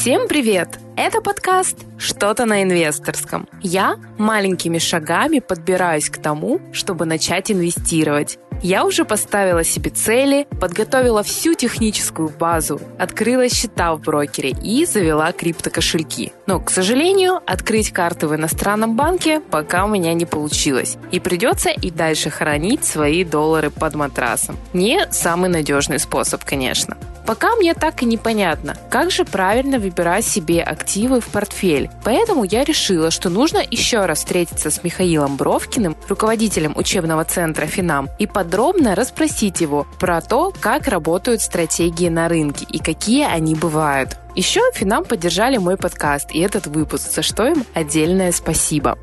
Всем привет! Это подкаст «Что-то на инвесторском». Я маленькими шагами подбираюсь к тому, чтобы начать инвестировать. Я уже поставила себе цели, подготовила всю техническую базу, открыла счета в брокере и завела криптокошельки. Но, к сожалению, открыть карты в иностранном банке пока у меня не получилось. И придется и дальше хранить свои доллары под матрасом. Не самый надежный способ, конечно. Пока мне так и непонятно, как же правильно выбирать себе активы в портфель. Поэтому я решила, что нужно еще раз встретиться с Михаилом Бровкиным, руководителем учебного центра Финам, и подробно расспросить его про то, как работают стратегии на рынке и какие они бывают. Еще Финам поддержали мой подкаст и этот выпуск, за что им отдельное спасибо.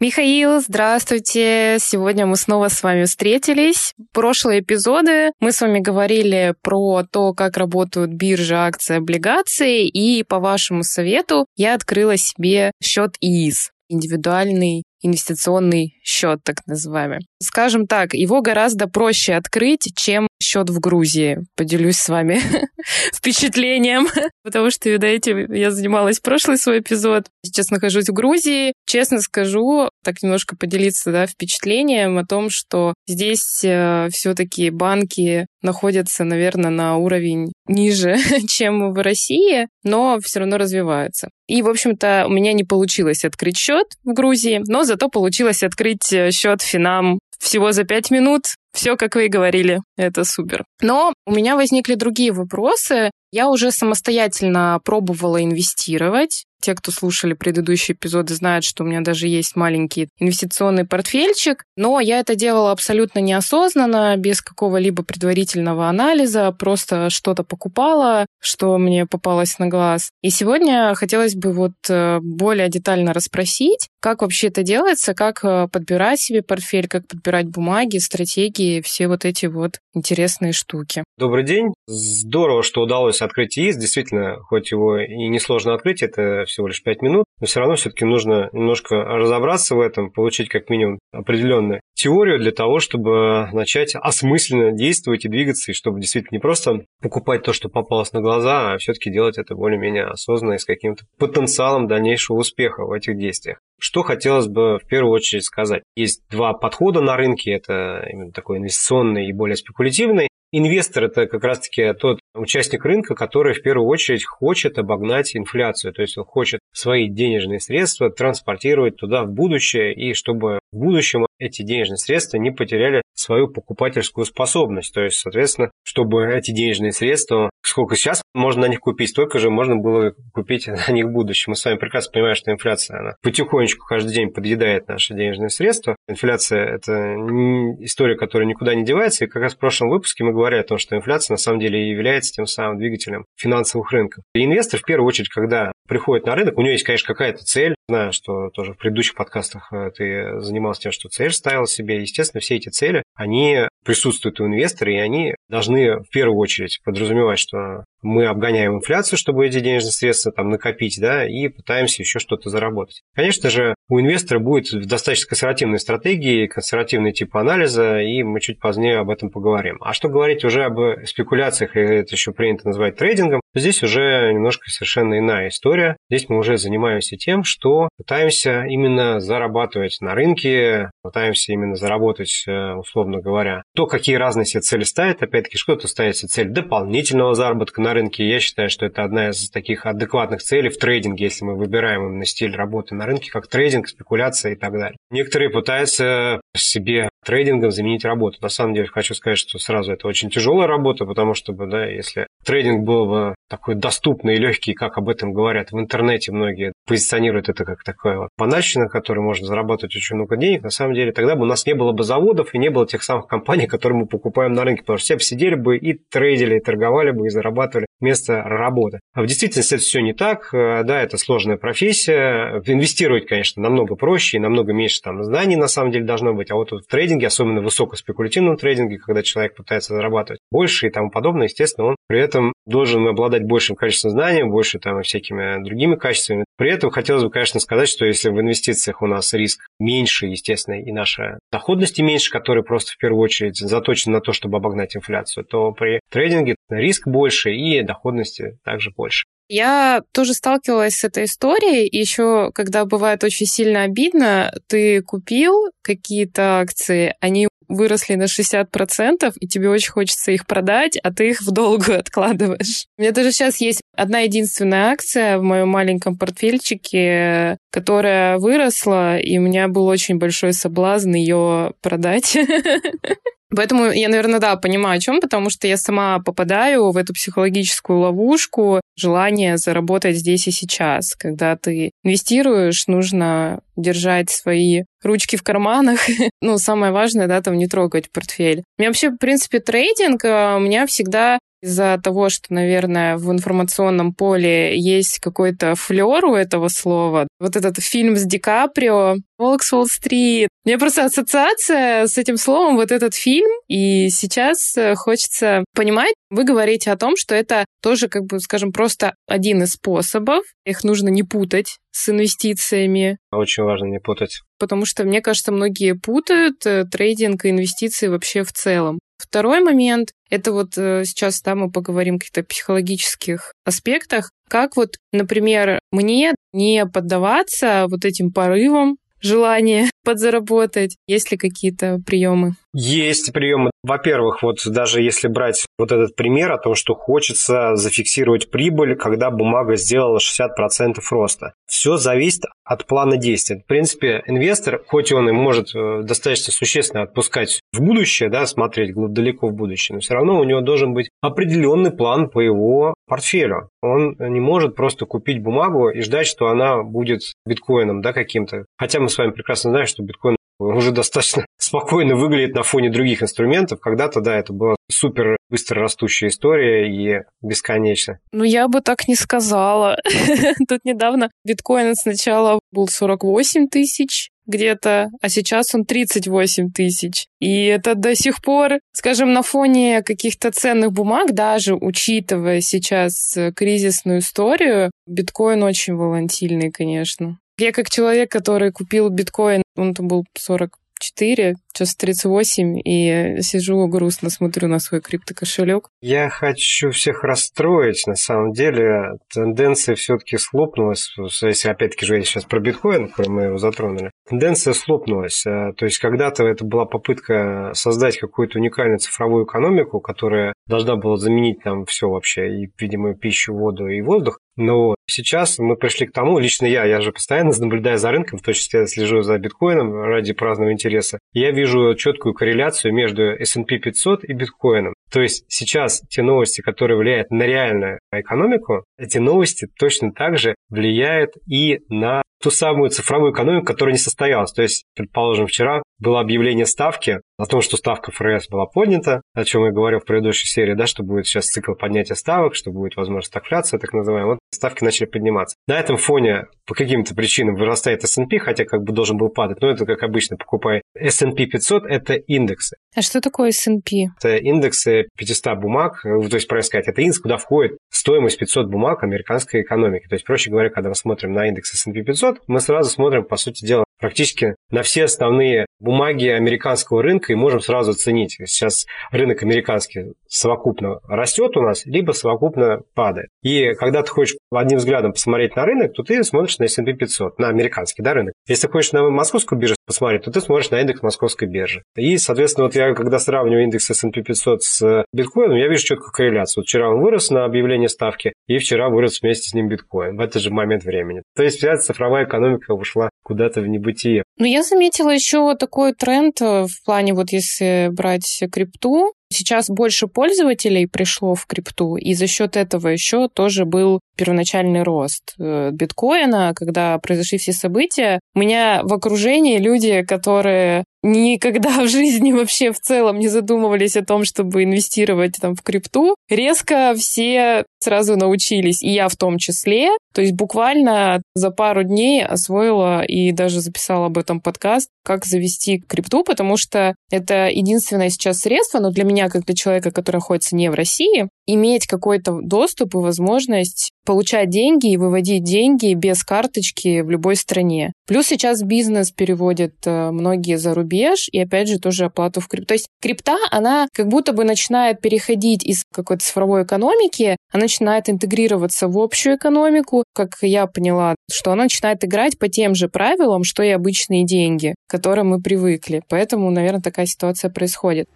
Михаил, здравствуйте! Сегодня мы снова с вами встретились. Прошлые эпизоды мы с вами говорили про то, как работают биржи, акции, облигации, и по вашему совету я открыла себе счет ИИС индивидуальный инвестиционный счет, так называемый. Скажем так, его гораздо проще открыть, чем счет в Грузии. Поделюсь с вами впечатлением, потому что, видите, я занималась прошлый свой эпизод. Сейчас нахожусь в Грузии. Честно скажу, так немножко поделиться да, впечатлением о том, что здесь э, все-таки банки находятся, наверное, на уровень ниже, чем в России, но все равно развиваются. И, в общем-то, у меня не получилось открыть счет в Грузии, но зато получилось открыть э, счет Финам всего за пять минут. Все, как вы и говорили, это супер. Но у меня возникли другие вопросы. Я уже самостоятельно пробовала инвестировать. Те, кто слушали предыдущие эпизоды, знают, что у меня даже есть маленький инвестиционный портфельчик, но я это делала абсолютно неосознанно, без какого-либо предварительного анализа, просто что-то покупала, что мне попалось на глаз. И сегодня хотелось бы вот э, более детально расспросить, как вообще это делается, как э, подбирать себе портфель, как подбирать бумаги, стратегии, все вот эти вот интересные штуки. Добрый день. Здорово, что удалось открыть ИИС. Действительно, хоть его и несложно открыть, это всего лишь 5 минут, но все равно все-таки нужно немножко разобраться в этом, получить как минимум определенную теорию для того, чтобы начать осмысленно действовать и двигаться, и чтобы действительно не просто покупать то, что попалось на глаза, а все-таки делать это более-менее осознанно и с каким-то потенциалом дальнейшего успеха в этих действиях. Что хотелось бы в первую очередь сказать? Есть два подхода на рынке. Это именно такой инвестиционный и более спекулятивный. Инвестор – это как раз-таки тот участник рынка, который в первую очередь хочет обогнать инфляцию. То есть он хочет свои денежные средства транспортировать туда в будущее, и чтобы в будущем эти денежные средства не потеряли свою покупательскую способность. То есть, соответственно, чтобы эти денежные средства, сколько сейчас можно на них купить, столько же можно было купить на них в будущем. Мы с вами прекрасно понимаем, что инфляция, она потихонечку каждый день подъедает наши денежные средства. Инфляция – это история, которая никуда не девается. И как раз в прошлом выпуске мы говорили о том, что инфляция на самом деле является тем самым двигателем финансовых рынков. И инвестор, в первую очередь, когда приходит на рынок, у него есть, конечно, какая-то цель. Знаю, что тоже в предыдущих подкастах э, ты занимался тем, что цель ставил себе. Естественно, все эти цели, они присутствуют у инвестора, и они должны в первую очередь подразумевать, что мы обгоняем инфляцию, чтобы эти денежные средства там накопить, да, и пытаемся еще что-то заработать. Конечно же, у инвестора будет достаточно консервативной стратегии, консервативный тип анализа, и мы чуть позднее об этом поговорим. А что говорить уже об спекуляциях, и это еще принято называть трейдингом, здесь уже немножко совершенно иная история. Здесь мы уже занимаемся тем, что пытаемся именно зарабатывать на рынке, пытаемся именно заработать, э, условно говоря, то, какие разные цели ставят. Опять-таки, что-то ставит себе цель дополнительного заработка на рынке. Я считаю, что это одна из таких адекватных целей в трейдинге, если мы выбираем именно стиль работы на рынке, как трейдинг, спекуляция и так далее. Некоторые пытаются себе трейдингом заменить работу. На самом деле хочу сказать, что сразу это очень тяжелая работа, потому что, да, если трейдинг был бы такой доступный и легкий, как об этом говорят в интернете, многие позиционируют это как такое вот банальщина, которой можно зарабатывать очень много денег, на самом деле тогда бы у нас не было бы заводов и не было тех самых компаний, которые мы покупаем на рынке, потому что все бы сидели бы и трейдили, и торговали бы, и зарабатывали вместо работы. А в действительности это все не так, да, это сложная профессия, инвестировать, конечно, намного проще и намного меньше там знаний на самом деле должно быть, а вот в трейдинге, особенно в высокоспекулятивном трейдинге, когда человек пытается зарабатывать больше и тому подобное, естественно, он при этом этом должен обладать большим количеством знаний, больше там всякими другими качествами. При этом хотелось бы, конечно, сказать, что если в инвестициях у нас риск меньше, естественно, и наша доходности меньше, которая просто в первую очередь заточена на то, чтобы обогнать инфляцию, то при трейдинге риск больше и доходности также больше. Я тоже сталкивалась с этой историей. Еще, когда бывает очень сильно обидно, ты купил какие-то акции, они выросли на 60%, и тебе очень хочется их продать, а ты их в долгу откладываешь. У меня даже сейчас есть одна единственная акция в моем маленьком портфельчике, которая выросла, и у меня был очень большой соблазн ее продать. Поэтому я, наверное, да, понимаю, о чем, потому что я сама попадаю в эту психологическую ловушку желания заработать здесь и сейчас. Когда ты инвестируешь, нужно держать свои ручки в карманах. ну, самое важное, да, там не трогать портфель. У меня вообще, в принципе, трейдинг а, у меня всегда из-за того, что, наверное, в информационном поле есть какой-то флер у этого слова. Вот этот фильм с Ди Каприо, «Волк с Уолл-стрит». У меня просто ассоциация с этим словом, вот этот фильм. И сейчас э, хочется понимать, вы говорите о том, что это тоже, как бы, скажем, просто один из способов. Их нужно не путать с инвестициями. Очень важно не путать. Потому что, мне кажется, многие путают э, трейдинг и инвестиции вообще в целом. Второй момент — это вот э, сейчас да, мы поговорим о каких-то психологических аспектах. Как вот, например, мне не поддаваться вот этим порывам, желание подзаработать? Есть ли какие-то приемы? Есть приемы. Во-первых, вот даже если брать вот этот пример о том, что хочется зафиксировать прибыль, когда бумага сделала 60% роста. Все зависит от плана действий. В принципе, инвестор, хоть он и может э, достаточно существенно отпускать в будущее, да, смотреть далеко в будущее, но все равно у него должен быть определенный план по его портфелю. Он не может просто купить бумагу и ждать, что она будет биткоином да, каким-то. Хотя мы с вами прекрасно знаем, что биткоин уже достаточно спокойно выглядит на фоне других инструментов. Когда-то, да, это была супер быстро растущая история и бесконечно. Ну, я бы так не сказала. Тут недавно биткоин сначала был 48 тысяч, где-то, а сейчас он 38 тысяч. И это до сих пор, скажем, на фоне каких-то ценных бумаг, даже учитывая сейчас кризисную историю, биткоин очень волатильный, конечно. Я как человек, который купил биткоин, он там был 44, сейчас 38, и сижу грустно смотрю на свой криптокошелек. Я хочу всех расстроить. На самом деле тенденция все-таки слопнулась. Если опять-таки же сейчас про биткоин, мы его затронули. Тенденция слопнулась. Э, то есть когда-то это была попытка создать какую-то уникальную цифровую экономику, которая должна была заменить нам все вообще, и, видимо, пищу, воду и воздух. Но сейчас мы пришли к тому, лично я, я же постоянно наблюдаю за рынком, в том числе слежу за биткоином ради праздного интереса. Я вижу четкую корреляцию между S&P 500 и биткоином. То есть сейчас те новости, которые влияют на реальную экономику, эти новости точно так же влияют и на ту самую цифровую экономику, которая не состоялась. То есть, предположим, вчера было объявление ставки о том, что ставка ФРС была поднята, о чем я говорил в предыдущей серии, да, что будет сейчас цикл поднятия ставок, что будет возможность стагфляция, так называемая. Вот ставки начали подниматься. На этом фоне по каким-то причинам вырастает S&P, хотя как бы должен был падать, но это как обычно покупая S&P 500 – это индексы. А что такое S&P? Это индексы 500 бумаг, то есть, правильно сказать, это индекс, куда входит стоимость 500 бумаг американской экономики. То есть, проще говоря, когда мы смотрим на индекс S&P 500, мы сразу смотрим, по сути дела, практически на все основные бумаги американского рынка и можем сразу оценить, сейчас рынок американский совокупно растет у нас, либо совокупно падает. И когда ты хочешь одним взглядом посмотреть на рынок, то ты смотришь на S&P 500, на американский да, рынок. Если ты хочешь на московскую биржу посмотреть, то ты смотришь на индекс московской биржи. И, соответственно, вот я когда сравниваю индекс S&P 500 с биткоином, я вижу четкую корреляцию. Вот вчера он вырос на объявление ставки, и вчера вырос вместе с ним биткоин в этот же момент времени. То есть вся цифровая экономика ушла куда-то в небытие. Ну, я заметила еще такой тренд э, в плане, вот если брать крипту, Сейчас больше пользователей пришло в крипту, и за счет этого еще тоже был первоначальный рост э, биткоина, когда произошли все события. У меня в окружении люди, которые никогда в жизни вообще в целом не задумывались о том, чтобы инвестировать там в крипту, резко все сразу научились, и я в том числе. То есть буквально за пару дней освоила и даже записала об этом подкаст, как завести крипту, потому что это единственное сейчас средство, но для меня, как для человека, который находится не в России, иметь какой-то доступ и возможность получать деньги и выводить деньги без карточки в любой стране. Плюс сейчас бизнес переводит э, многие за рубеж и, опять же, тоже оплату в крипто. То есть крипта, она как будто бы начинает переходить из какой-то цифровой экономики, она начинает интегрироваться в общую экономику. Как я поняла, что она начинает играть по тем же правилам, что и обычные деньги, к которым мы привыкли. Поэтому, наверное, такая ситуация происходит.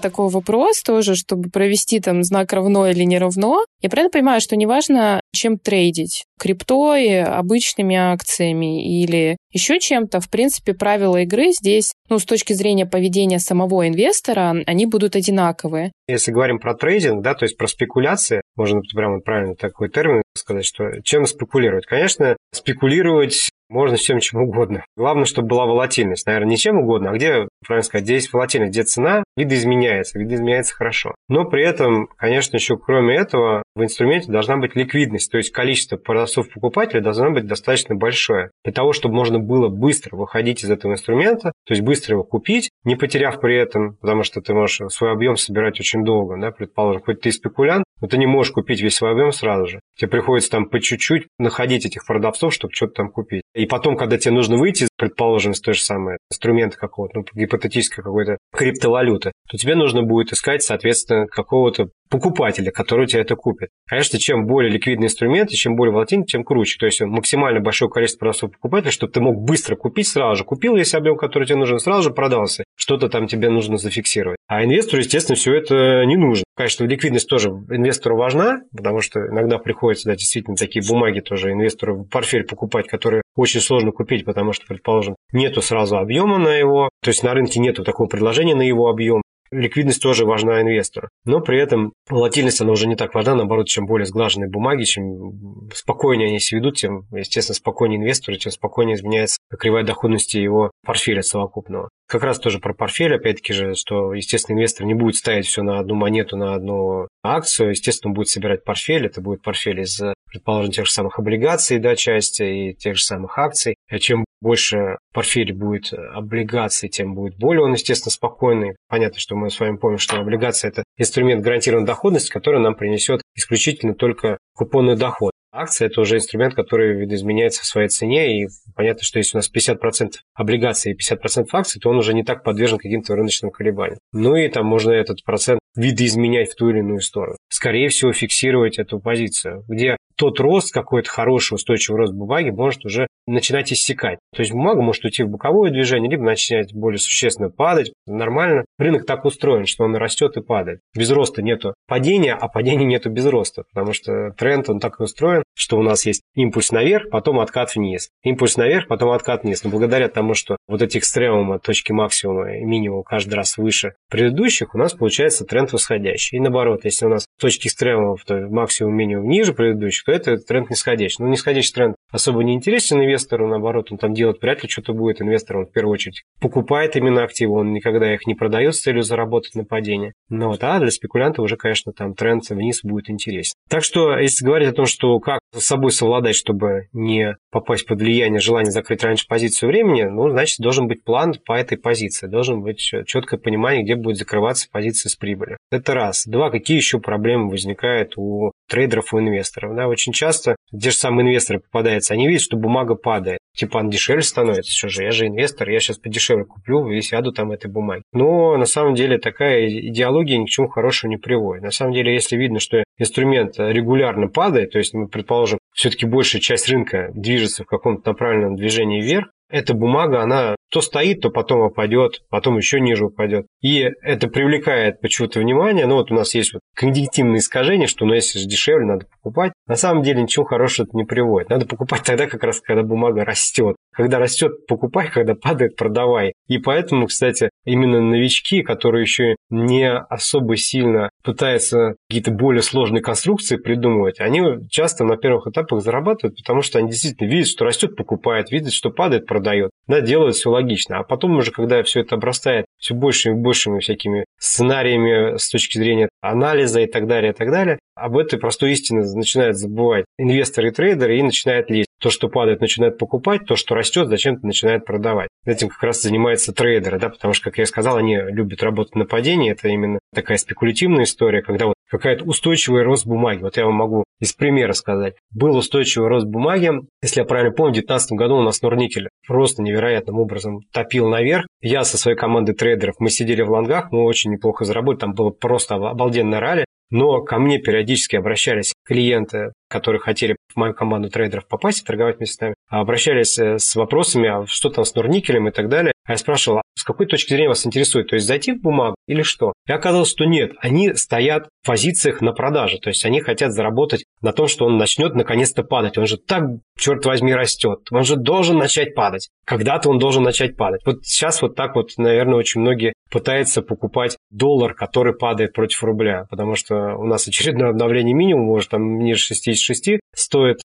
Такой вопрос тоже, чтобы провести там знак равно или не равно. Я правильно понимаю, что неважно, чем трейдить, криптой, обычными акциями или еще чем-то, в принципе, правила игры здесь, ну, с точки зрения поведения самого инвестора, они будут одинаковые. Если говорим про трейдинг, да, то есть про спекуляции, можно прямо правильно такой термин сказать, что чем спекулировать? Конечно, спекулировать можно всем чем угодно. Главное, чтобы была волатильность. Наверное, не чем угодно, а где, правильно сказать, где есть волатильность, где цена видоизменяется, видоизменяется хорошо. Но при этом, конечно, еще кроме этого, в инструменте должна быть ликвидность, то есть количество продавцов-покупателей должно быть достаточно большое. Для того, чтобы можно было быстро выходить из этого инструмента, то есть быстро его купить, не потеряв при этом, потому что ты можешь свой объем собирать очень долго, да, предположим, хоть ты спекулянт, но ты не можешь купить весь свой объем сразу же. Тебе приходится там по чуть-чуть находить этих продавцов, чтобы что-то там купить. И потом, когда тебе нужно выйти, предположим, с той же самой инструмента какого-то, ну, гипотетической какой-то криптовалюты, то тебе нужно будет искать, соответственно, какого-то покупателя, который у тебя это купит. Конечно, чем более ликвидный инструмент, и чем более волатильный, тем круче. То есть максимально большое количество продавцов покупателей, чтобы ты мог быстро купить сразу же. Купил весь объем, который тебе нужен, сразу же продался. Что-то там тебе нужно зафиксировать. А инвестору, естественно, все это не нужно. Конечно, ликвидность тоже инвестору важна, потому что иногда приходится, да, действительно, такие бумаги тоже инвестору в портфель покупать, которые очень сложно купить, потому что, предположим, нету сразу объема на его, то есть на рынке нету такого предложения на его объем, Ликвидность тоже важна инвестору. Но при этом волатильность, она уже не так важна. Наоборот, чем более сглаженные бумаги, чем спокойнее они себя ведут, тем, естественно, спокойнее инвестору, тем спокойнее изменяется кривая доходности его портфеля совокупного. Как раз тоже про портфель, опять-таки же, что, естественно, инвестор не будет ставить все на одну монету, на одну акцию. Естественно, будет собирать портфель. Это будет портфель из, предположим, тех же самых облигаций, да, части и тех же самых акций. А чем больше портфель будет облигаций, тем будет более он, естественно, спокойный. Понятно, что мы с вами помним, что облигация – это инструмент гарантированной доходности, который нам принесет исключительно только купонный доход. Акция – это уже инструмент, который видоизменяется в своей цене, и понятно, что если у нас 50% облигаций и 50% акций, то он уже не так подвержен каким-то рыночным колебаниям. Ну и там можно этот процент видоизменять в ту или иную сторону. Скорее всего, фиксировать эту позицию, где тот рост, какой-то хороший устойчивый рост бумаги может уже начинать иссякать. То есть бумага может уйти в боковое движение, либо начинать более существенно падать. Нормально. Рынок так устроен, что он растет и падает. Без роста нету падения, а падения нету без роста, потому что тренд он так устроен, что у нас есть импульс наверх, потом откат вниз. Импульс наверх, потом откат вниз. Но благодаря тому, что вот эти экстремумы, точки максимума и минимума каждый раз выше предыдущих, у нас получается тренд восходящий. И наоборот, если у нас точки экстремумов, то максимум, минимум ниже предыдущих, то это тренд нисходящий. Ну, нисходящий тренд особо не интересен инвестору, наоборот, он там делать вряд ли что-то будет. Инвестор, он в первую очередь покупает именно активы, он никогда их не продает с целью заработать на падение. Но вот, а для спекулянта уже, конечно, там тренд вниз будет интересен. Так что, если говорить о том, что как с собой совладать, чтобы не попасть под влияние желания закрыть раньше позицию времени, ну, значит, должен быть план по этой позиции, должен быть четкое понимание, где будет закрываться позиция с прибылью. Это раз. Два, какие еще проблемы возникают у трейдеров, у инвесторов? Да, очень часто те же самые инвесторы попадаются, они видят, что бумага падает. Типа она дешевле становится, что же, я же инвестор, я сейчас подешевле куплю и сяду там этой бумаги. Но на самом деле такая идеология ни к чему хорошему не приводит. На самом деле, если видно, что инструмент регулярно падает, то есть мы предположим, все-таки большая часть рынка движется в каком-то направленном движении вверх, эта бумага, она то стоит, то потом упадет, потом еще ниже упадет. И это привлекает почему-то внимание. Ну вот у нас есть вот когнитивные искажения, что ну если же дешевле, надо покупать. На самом деле ничего хорошего это не приводит. Надо покупать тогда, как раз когда бумага растет. Когда растет, покупай, когда падает, продавай. И поэтому, кстати, именно новички, которые еще не особо сильно пытаются какие-то более сложные конструкции придумывать, они часто на первых этапах зарабатывают, потому что они действительно видят, что растет, покупает, видят, что падает, продает. Да, делают все логично. А потом уже, когда все это обрастает все большими и большими всякими сценариями с точки зрения анализа и так далее, и так далее, об этой простой истине начинают забывать инвесторы и трейдеры и начинают лезть То, что падает, начинает покупать, то, что растет, зачем-то начинает продавать. Этим как раз занимаются трейдеры, да, потому что, как я сказал, они любят работать на падении. Это именно такая спекулятивная история, когда вот какая-то устойчивый рост бумаги. Вот я вам могу из примера сказать. Был устойчивый рост бумаги. Если я правильно помню, в 2019 году у нас Норникель просто невероятным образом топил наверх. Я со своей командой трейдеров, мы сидели в лонгах, мы очень неплохо заработали, там было просто обалденное ралли. Но ко мне периодически обращались клиенты, которые хотели в мою команду трейдеров попасть и торговать вместе с нами, обращались э, с вопросами, а что там с Норникелем и так далее. А я спрашивал, с какой точки зрения вас интересует? То есть зайти в бумагу или что? И оказалось, что нет. Они стоят в позициях на продаже. То есть они хотят заработать на том, что он начнет наконец-то падать. Он же так, черт возьми, растет. Он же должен начать падать. Когда-то он должен начать падать. Вот сейчас вот так вот, наверное, очень многие пытаются покупать доллар, который падает против рубля. Потому что у нас очередное обновление минимума, может, там ниже 66 стоит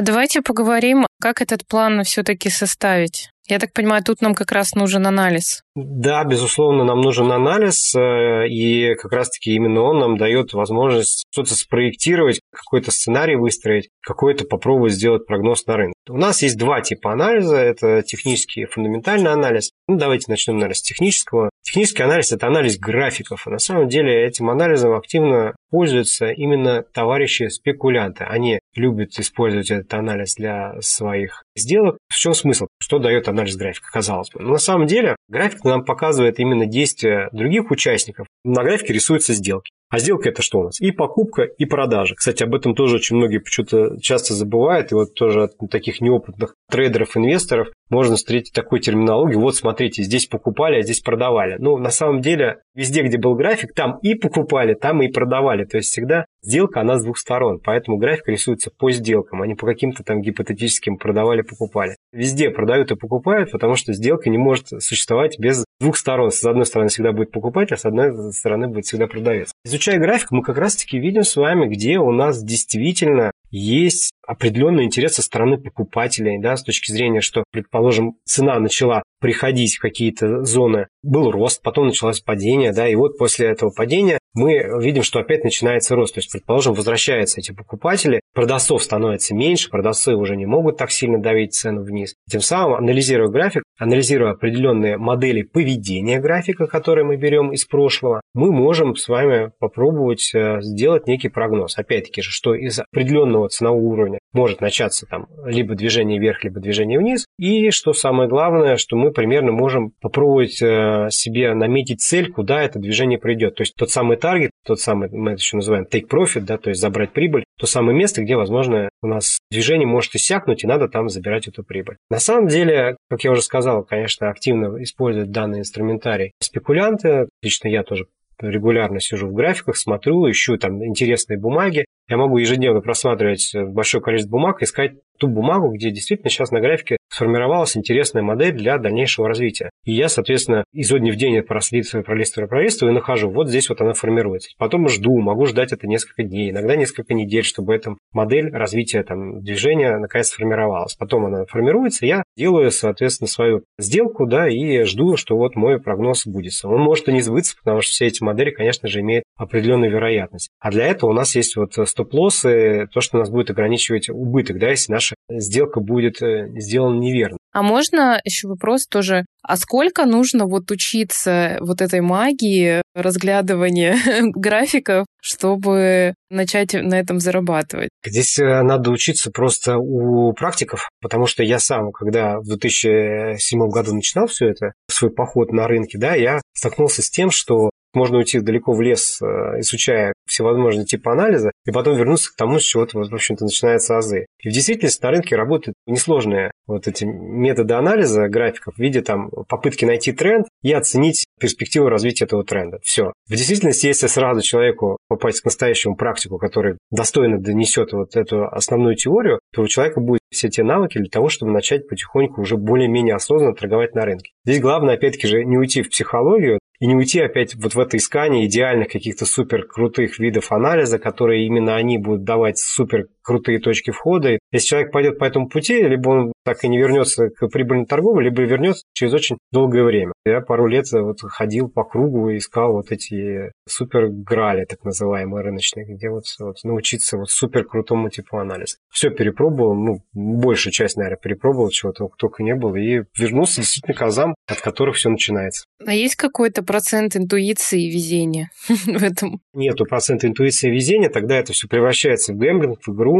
А давайте поговорим, как этот план все-таки составить. Я так понимаю, тут нам как раз нужен анализ. Да, безусловно, нам нужен анализ, э, и как раз-таки именно он нам дает возможность что-то спроектировать, какой-то сценарий выстроить, какой-то попробовать сделать прогноз на рынок. У нас есть два типа анализа. Это технический и фундаментальный анализ. Ну, давайте начнем, с технического. Технический анализ – это анализ графиков. На самом деле этим анализом активно пользуются именно товарищи-спекулянты. Они любят использовать этот анализ для своих сделок. В чем смысл? Что дает анализ графика, казалось бы? Но на самом деле график нам показывает именно действия других участников. На графике рисуются сделки. А сделка это что у нас? И покупка, и продажа. Кстати, об этом тоже очень многие почему-то часто забывают. И вот тоже от таких неопытных трейдеров, инвесторов можно встретить такую терминологию. Вот смотрите, здесь покупали, а здесь продавали. Ну, на самом деле, везде, где был график, там и покупали, там и продавали. То есть всегда сделка, она с двух сторон. Поэтому график рисуется по сделкам, а не по каким-то там гипотетическим продавали-покупали. Везде продают и покупают, потому что сделка не может существовать без двух сторон. С одной стороны всегда будет покупатель, а с одной стороны будет всегда продавец. Изучая график, мы как раз-таки видим с вами, где у нас действительно есть определенный интерес со стороны покупателей, да, с точки зрения, что, предположим, цена начала приходить в какие-то зоны, был рост, потом началось падение, да, и вот после этого падения мы видим, что опять начинается рост. То есть, предположим, возвращаются эти покупатели, продавцов становится меньше, продавцы уже не могут так сильно давить цену вниз. Тем самым, анализируя график, анализируя определенные модели поведения графика, которые мы берем из прошлого, мы можем с вами попробовать э, сделать некий прогноз. Опять-таки же, что из определенного ценового уровня может начаться там либо движение вверх, либо движение вниз. И что самое главное, что мы примерно можем попробовать э, себе наметить цель, куда это движение придет. То есть тот самый таргет, тот самый, мы это еще называем take profit, да, то есть забрать прибыль, то самое место, где, возможно, у нас движение может иссякнуть, и надо там забирать эту прибыль. На самом деле, как я уже сказал, конечно, активно используют данный инструментарий спекулянты. Лично я тоже регулярно сижу в графиках, смотрю, ищу там интересные бумаги. Я могу ежедневно просматривать большое количество бумаг, искать ту бумагу, где действительно сейчас на графике сформировалась интересная модель для дальнейшего развития. И я, соответственно, изо дня в день это пролистываю, пролистываю, пролистываю и нахожу. Вот здесь вот она формируется. Потом жду, могу ждать это несколько дней, иногда несколько недель, чтобы эта модель развития там, движения наконец сформировалась. Потом она формируется, я делаю, соответственно, свою сделку, да, и жду, что вот мой прогноз будет. Он может и не сбыться, потому что все эти модели, конечно же, имеют определенную вероятность. А для этого у нас есть вот стоп-лоссы, то, что нас будет ограничивать убыток, да, если наша сделка будет э, сделана неверно. А можно еще вопрос тоже, а сколько нужно вот учиться вот этой магии разглядывания графиков, чтобы начать на этом зарабатывать? Здесь э, надо учиться просто у практиков, потому что я сам, когда в 2007 году начинал все это, свой поход на рынке, да, я столкнулся с тем, что можно уйти далеко в лес, э, изучая всевозможные типы анализа, и потом вернуться к тому, с чего, в общем-то, начинаются азы. И в действительности на рынке работают несложные вот эти методы анализа графиков в виде там попытки найти тренд и оценить перспективу развития этого тренда. Все. В действительности, если сразу человеку попасть к настоящему практику, который достойно донесет вот эту основную теорию, то у человека будет все те навыки для того, чтобы начать потихоньку уже более-менее осознанно торговать на рынке. Здесь главное, опять-таки же, не уйти в психологию и не уйти опять вот в это искание идеальных каких-то супер крутых видов анализа, которые именно они будут давать супер крутые точки входа. Если человек пойдет по этому пути, либо он так и не вернется к прибыльной торговле, либо вернется через очень долгое время. Я пару лет вот ходил по кругу и искал вот эти супер грали, так называемые рыночные, где вот, вот научиться вот супер крутому типу анализа. Все перепробовал, ну, большую часть, наверное, перепробовал, чего только, только не было, и вернулся действительно к азам, от которых все начинается. А есть какой-то процент интуиции и везения в этом? Нету процента интуиции и везения, тогда это все превращается в гэмблинг, в игру.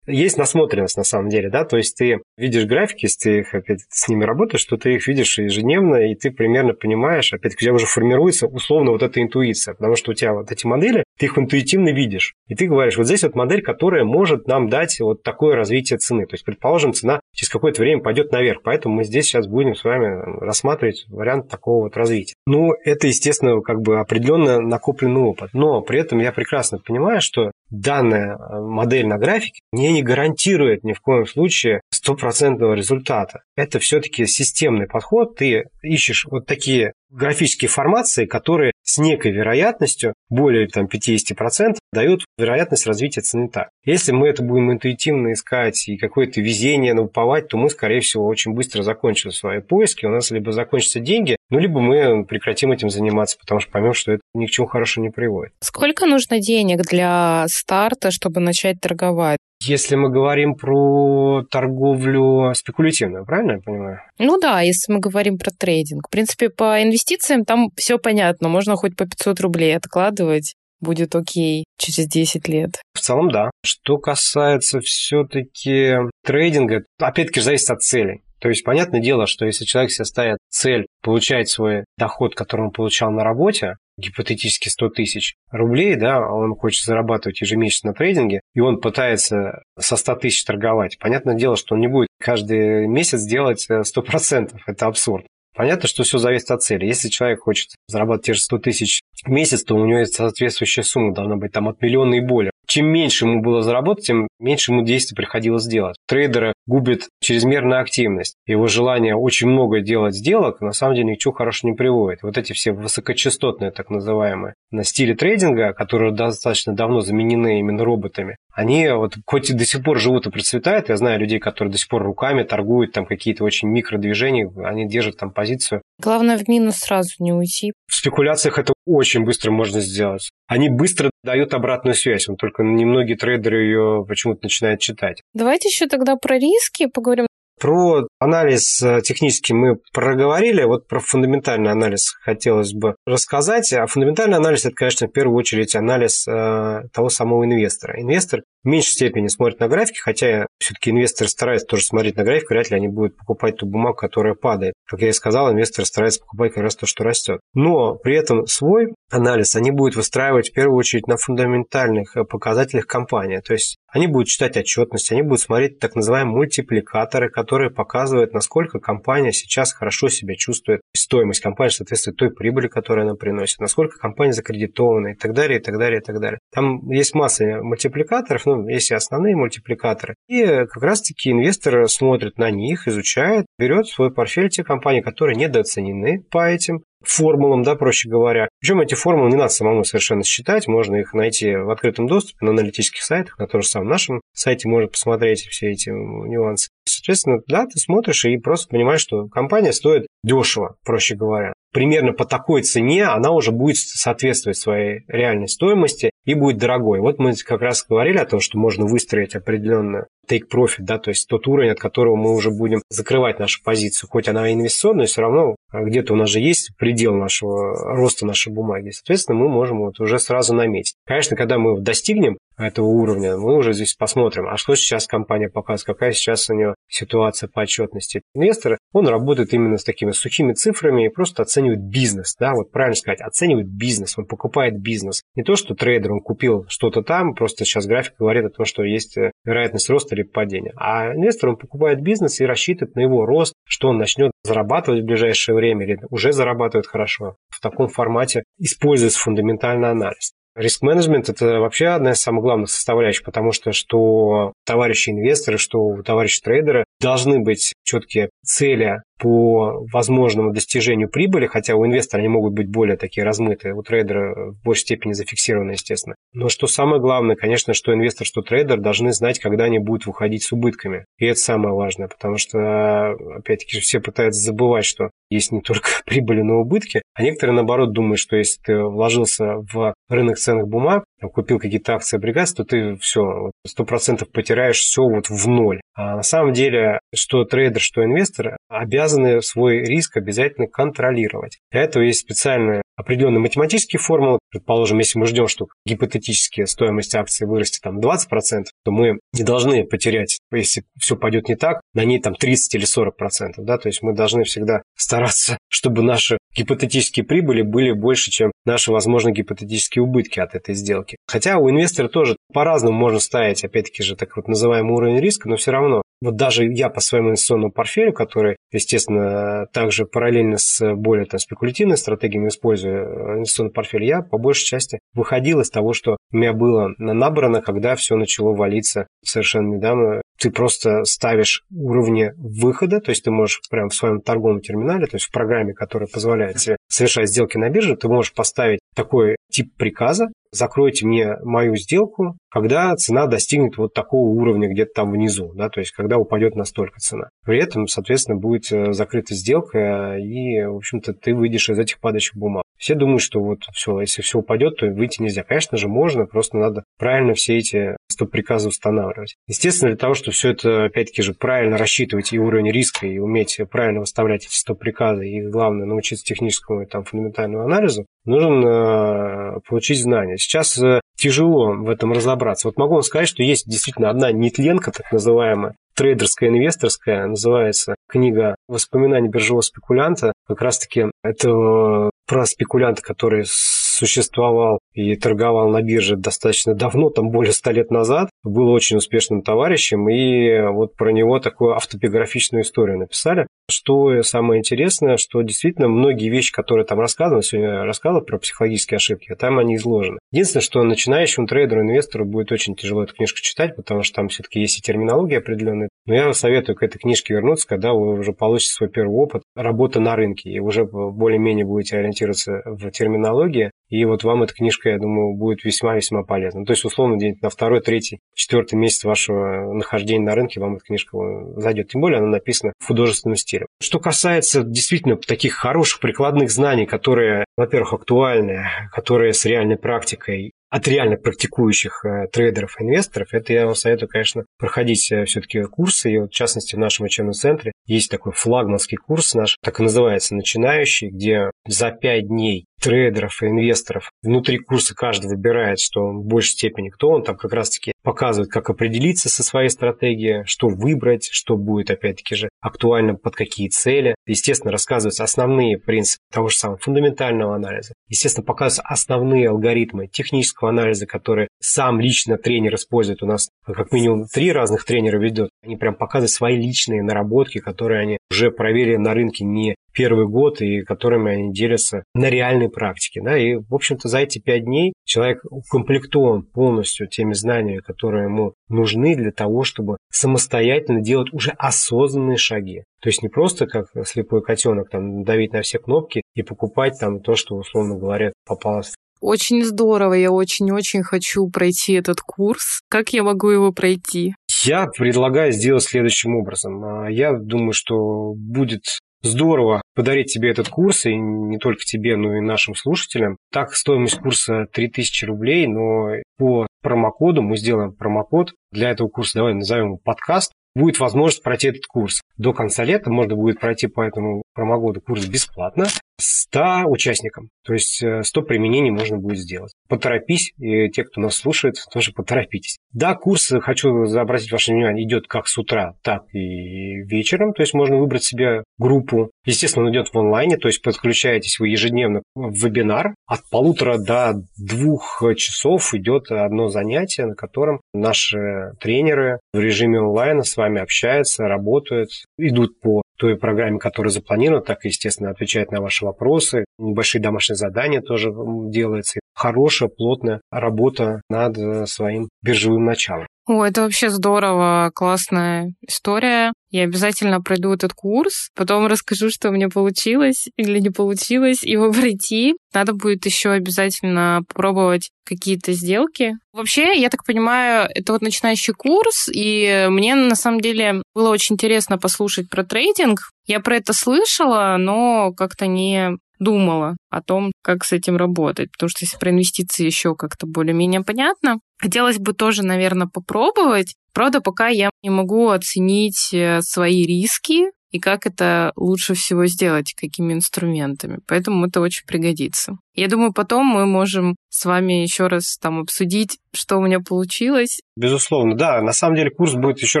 Есть насмотренность на самом деле, да, то есть ты видишь графики, если ты их опять с ними работаешь, что ты их видишь ежедневно, и ты примерно понимаешь, опять-таки у тебя уже формируется условно вот эта интуиция, потому что у тебя вот эти модели, ты их интуитивно видишь. И ты говоришь, вот здесь вот модель, которая может нам дать вот такое развитие цены. То есть, предположим, цена через какое-то время пойдет наверх, поэтому мы здесь сейчас будем с вами рассматривать вариант такого вот развития. Ну, это, естественно, как бы определенно накопленный опыт. Но при этом я прекрасно понимаю, что данная э, модель на графике мне не гарантирует ни в коем случае стопроцентного результата. Это все-таки системный подход. Ты ищешь вот такие графические формации, которые с некой вероятностью, более там, 50%, дают вероятность развития цены так. Если мы это будем интуитивно искать и какое-то везение науповать, то мы, скорее всего, очень быстро закончим свои поиски. У нас либо закончатся деньги, ну, либо мы прекратим этим заниматься, потому что поймем, что это ни к чему хорошему не приводит. Сколько нужно денег для старта, чтобы начать торговать? Если мы говорим про торговлю спекулятивную, правильно я понимаю? Ну да, если мы говорим про трейдинг. В принципе, по инвестициям там все понятно. Можно хоть по 500 рублей откладывать будет окей через 10 лет. В целом, да. Что касается все-таки трейдинга, опять-таки зависит от целей. То есть, понятное дело, что если человек себе ставит цель получать свой доход, который он получал на работе, гипотетически 100 тысяч рублей, да, он хочет зарабатывать ежемесячно на трейдинге, и он пытается со 100 тысяч торговать. Понятное дело, что он не будет каждый месяц делать 100%. Э, Это абсурд. Понятно, что все зависит от цели. Если человек хочет зарабатывать те же 100 тысяч в месяц, то у него есть соответствующая сумма, должна быть там от миллиона и более. Чем меньше ему было заработать, тем меньше ему действий приходилось делать. Трейдера губит чрезмерная активность. Его желание очень много делать сделок на самом деле ничего хорошего не приводит. Вот эти все высокочастотные, так называемые, на стиле трейдинга, которые достаточно давно заменены именно роботами, они вот хоть и до сих пор живут и процветают, я знаю людей, которые до сих пор руками торгуют, там какие-то очень микродвижения, они держат там позицию. Главное в минус сразу не уйти. В спекуляциях это очень быстро можно сделать. Они быстро дают обратную связь, но только немногие трейдеры ее почему-то начинают читать. Давайте еще тогда про риски поговорим. Про анализ э, технический мы проговорили, вот про фундаментальный анализ хотелось бы рассказать. А фундаментальный анализ – это, конечно, в первую очередь анализ э, того самого инвестора. Инвестор в меньшей степени смотрит на графики, хотя все-таки инвесторы стараются тоже смотреть на графику, вряд ли они будут покупать ту бумагу, которая падает. Как я и сказал, инвесторы стараются покупать как раз то, что растет. Но при этом свой анализ они будут выстраивать в первую очередь на фундаментальных э, показателях компании. То есть они будут читать отчетность, они будут смотреть так называемые мультипликаторы, которые показывают, насколько компания сейчас хорошо себя чувствует, стоимость компании соответствует той прибыли, которую она приносит, насколько компания закредитована и так далее, и так далее, и так далее. Там есть масса мультипликаторов, ну, есть и основные мультипликаторы. И как раз-таки инвестор смотрит на них, изучает, берет свой портфель те компании, которые недооценены по этим формулам, да, проще говоря. Причем эти формулы не надо самому совершенно считать, можно их найти в открытом доступе на аналитических сайтах, на том же самом нашем сайте можно посмотреть все эти нюансы. Соответственно, да, ты смотришь и просто понимаешь, что компания стоит дешево, проще говоря. Примерно по такой цене она уже будет соответствовать своей реальной стоимости и будет дорогой. Вот мы как раз говорили о том, что можно выстроить определенную take profit, да, то есть тот уровень, от которого мы уже будем закрывать нашу позицию, хоть она инвестиционная, все равно где-то у нас же есть предел нашего роста нашей бумаги. Соответственно, мы можем вот уже сразу наметить. Конечно, когда мы достигнем этого уровня, мы уже здесь посмотрим, а что сейчас компания показывает, какая сейчас у нее ситуация по отчетности. Инвестор, он работает именно с такими сухими цифрами и просто оценивает бизнес, да, вот правильно сказать, оценивает бизнес, он покупает бизнес. Не то, что трейдер, он купил что-то там, просто сейчас график говорит о том, что есть э, вероятность роста или падения. А инвестор, он покупает бизнес и рассчитывает на его рост, что он начнет зарабатывать в ближайшее время или уже зарабатывает хорошо. В таком формате используется фундаментальный анализ. Риск-менеджмент – это вообще одна из самых главных составляющих, потому что что товарищи инвесторы, что товарищи трейдеры должны быть четкие цели по возможному достижению прибыли, хотя у инвестора они могут быть более такие размытые, у трейдера в большей степени зафиксированы, естественно. Но что самое главное, конечно, что инвестор, что трейдер должны знать, когда они будут выходить с убытками. И это самое важное, потому что, опять-таки, все пытаются забывать, что есть не только прибыли, но и убытки, а некоторые, наоборот, думают, что если ты вложился в рынок ценных бумаг, купил какие-то акции облигаций, то ты все, сто процентов потеряешь все вот в ноль. А на самом деле, что трейдер, что инвестор обязаны свой риск обязательно контролировать. Для этого есть специальные определенные математические формулы. Предположим, если мы ждем, что гипотетически стоимость акции вырастет там 20%, то мы не должны потерять, если все пойдет не так, на ней там 30 или 40%. Да? То есть мы должны всегда стараться, чтобы наши гипотетические прибыли были больше, чем наши, возможно, гипотетические убытки от этой сделки. Хотя у инвестора тоже по-разному можно ставить, опять-таки же, так вот называемый уровень риска, но все равно вот даже я по своему инвестиционному портфелю, который, естественно, также параллельно с более там, спекулятивными стратегиями использую инвестиционный портфель, я по большей части выходил из того, что у меня было набрано, когда все начало валиться совершенно недавно. Ты просто ставишь уровни выхода, то есть ты можешь прямо в своем торговом терминале, то есть в программе, которая позволяет тебе совершать сделки на бирже, ты можешь поставить такой тип приказа, закройте мне мою сделку, когда цена достигнет вот такого уровня где-то там внизу, да, то есть когда упадет настолько цена. При этом, соответственно, будет э, закрыта сделка, и, в общем-то, ты выйдешь из этих падающих бумаг. Все думают, что вот все, если все упадет, то выйти нельзя. Конечно же, можно, просто надо правильно все эти стоп-приказы устанавливать. Естественно, для того, чтобы все это, опять-таки же, правильно рассчитывать и уровень риска, и уметь правильно выставлять эти стоп-приказы, и, главное, научиться техническому и там, фундаментальному анализу, нужно э, получить знания. Сейчас э, тяжело в этом разобраться. Вот могу вам сказать, что есть действительно одна нетленка, так называемая, трейдерская, инвесторская, называется книга «Воспоминания биржевого спекулянта». Как раз-таки это про спекулянта, который существовал и торговал на бирже достаточно давно, там более ста лет назад, был очень успешным товарищем, и вот про него такую автобиографичную историю написали. Что самое интересное, что действительно многие вещи, которые там рассказаны, сегодня рассказывал про психологические ошибки, а там они изложены. Единственное, что начинающему трейдеру, инвестору будет очень тяжело эту книжку читать, потому что там все-таки есть и терминология определенная. Но я советую к этой книжке вернуться, когда вы уже получите свой первый опыт работы на рынке, и уже более-менее будете ориентироваться в терминологии, и вот вам эта книжка, я думаю, будет весьма-весьма полезна. То есть, условно, где-нибудь на второй, третий, четвертый месяц вашего нахождения на рынке вам эта книжка зайдет. Тем более она написана в художественном стиле. Что касается действительно таких хороших прикладных знаний, которые, во-первых, актуальны, которые с реальной практикой от реально практикующих э, трейдеров инвесторов, это я вам советую, конечно, проходить э, все-таки курсы. И вот, в частности, в нашем учебном центре есть такой флагманский курс наш, так и называется «Начинающий», где за пять дней трейдеров и инвесторов внутри курса каждый выбирает, что он в большей степени кто он, там как раз-таки показывает, как определиться со своей стратегией, что выбрать, что будет, опять-таки же, актуально под какие цели. Естественно, рассказываются основные принципы того же самого фундаментального анализа. Естественно, показываются основные алгоритмы технического анализа, которые сам лично тренер использует. У нас как минимум три разных тренера ведут. Они прям показывают свои личные наработки, которые они уже проверили на рынке не первый год и которыми они делятся на реальной практике. Да? И, в общем-то, за эти пять дней человек укомплектован полностью теми знаниями, которые ему нужны для того, чтобы самостоятельно делать уже осознанные шаги. То есть не просто как слепой котенок там давить на все кнопки и покупать там то, что, условно говоря, попалось очень здорово, я очень-очень хочу пройти этот курс. Как я могу его пройти? Я предлагаю сделать следующим образом. А, я думаю, что будет здорово подарить тебе этот курс, и не только тебе, но и нашим слушателям. Так, стоимость курса 3000 рублей, но по промокоду мы сделаем промокод для этого курса, давай назовем его подкаст, будет возможность пройти этот курс. До конца лета можно будет пройти по этому промокоду курс бесплатно 100 участникам. То есть 100 применений можно будет сделать. Поторопись, и те, кто нас слушает, тоже поторопитесь. Да, курс, хочу обратить ваше внимание, идет как с утра, так и вечером. То есть можно выбрать себе группу. Естественно, он идет в онлайне, то есть подключаетесь вы ежедневно в вебинар. От полутора до двух часов идет одно занятие, на котором наши тренеры в режиме онлайна с вами общаются, работают, идут по той программе, которая запланирована, так, естественно, отвечает на ваши вопросы. Небольшие домашние задания тоже делаются. Хорошая, плотная работа над э, своим биржевым началом. О, это вообще здорово, классная история. Я обязательно пройду этот курс, потом расскажу, что у меня получилось или не получилось его пройти. Надо будет еще обязательно попробовать какие-то сделки. Вообще, я так понимаю, это вот начинающий курс, и мне на самом деле было очень интересно послушать про трейдинг. Я про это слышала, но как-то не думала о том, как с этим работать. Потому что если про инвестиции еще как-то более-менее понятно, хотелось бы тоже, наверное, попробовать. Правда, пока я не могу оценить э, свои риски и как это лучше всего сделать, какими инструментами. Поэтому это очень пригодится. Я думаю, потом мы можем с вами еще раз там обсудить, что у меня получилось. Безусловно, да. На самом деле курс будет еще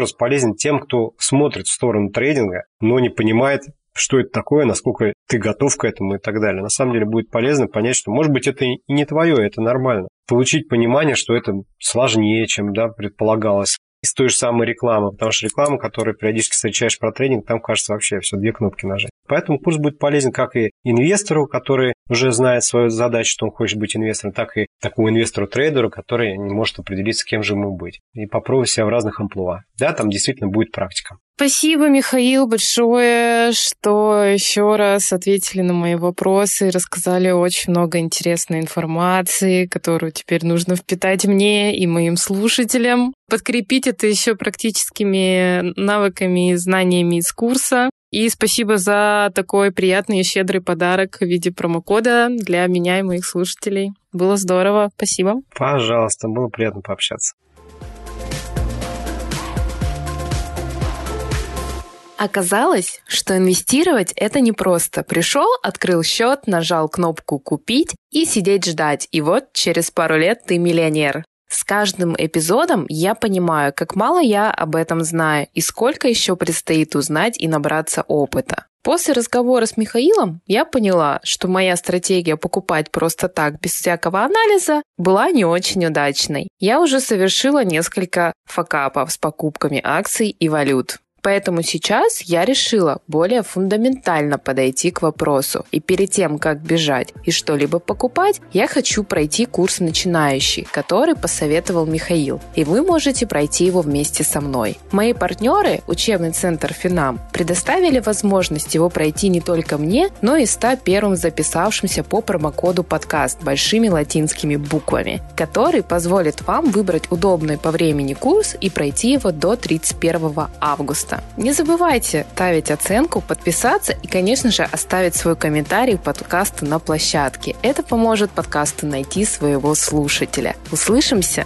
раз полезен тем, кто смотрит в сторону трейдинга, но не понимает, что это такое, насколько ты готов к этому и так далее. На самом деле будет полезно понять, что, может быть, это и не твое, это нормально. Получить понимание, что это сложнее, чем да, предполагалось из той же самой рекламы, потому что реклама, которую периодически встречаешь про тренинг, там, кажется, вообще все, две кнопки нажать. Поэтому курс будет полезен как и инвестору, который уже знает свою задачу, что он хочет быть инвестором, так и такому инвестору-трейдеру, который не может определиться, кем же ему быть. И попробовать себя в разных амплуа. Да, там действительно будет практика. Спасибо, Михаил, большое, что еще раз ответили на мои вопросы и рассказали очень много интересной информации, которую теперь нужно впитать мне и моим слушателям. Подкрепить это еще практическими навыками и знаниями из курса. И спасибо за такой приятный и щедрый подарок в виде промокода для меня и моих слушателей. Было здорово. Спасибо. Пожалуйста, было приятно пообщаться. Оказалось, что инвестировать это непросто. Пришел, открыл счет, нажал кнопку «Купить» и сидеть ждать. И вот через пару лет ты миллионер. С каждым эпизодом я понимаю, как мало я об этом знаю и сколько еще предстоит узнать и набраться опыта. После разговора с Михаилом я поняла, что моя стратегия покупать просто так, без всякого анализа, была не очень удачной. Я уже совершила несколько факапов с покупками акций и валют. Поэтому сейчас я решила более фундаментально подойти к вопросу. И перед тем, как бежать и что-либо покупать, я хочу пройти курс начинающий, который посоветовал Михаил. И вы можете пройти его вместе со мной. Мои партнеры, учебный центр Финам, предоставили возможность его пройти не только мне, но и 101 записавшимся по промокоду подкаст большими латинскими буквами, который позволит вам выбрать удобный по времени курс и пройти его до 31 августа подкаста. Не забывайте ставить оценку, подписаться и, конечно же, оставить свой комментарий подкасту на площадке. Это поможет подкасту найти своего слушателя. Услышимся!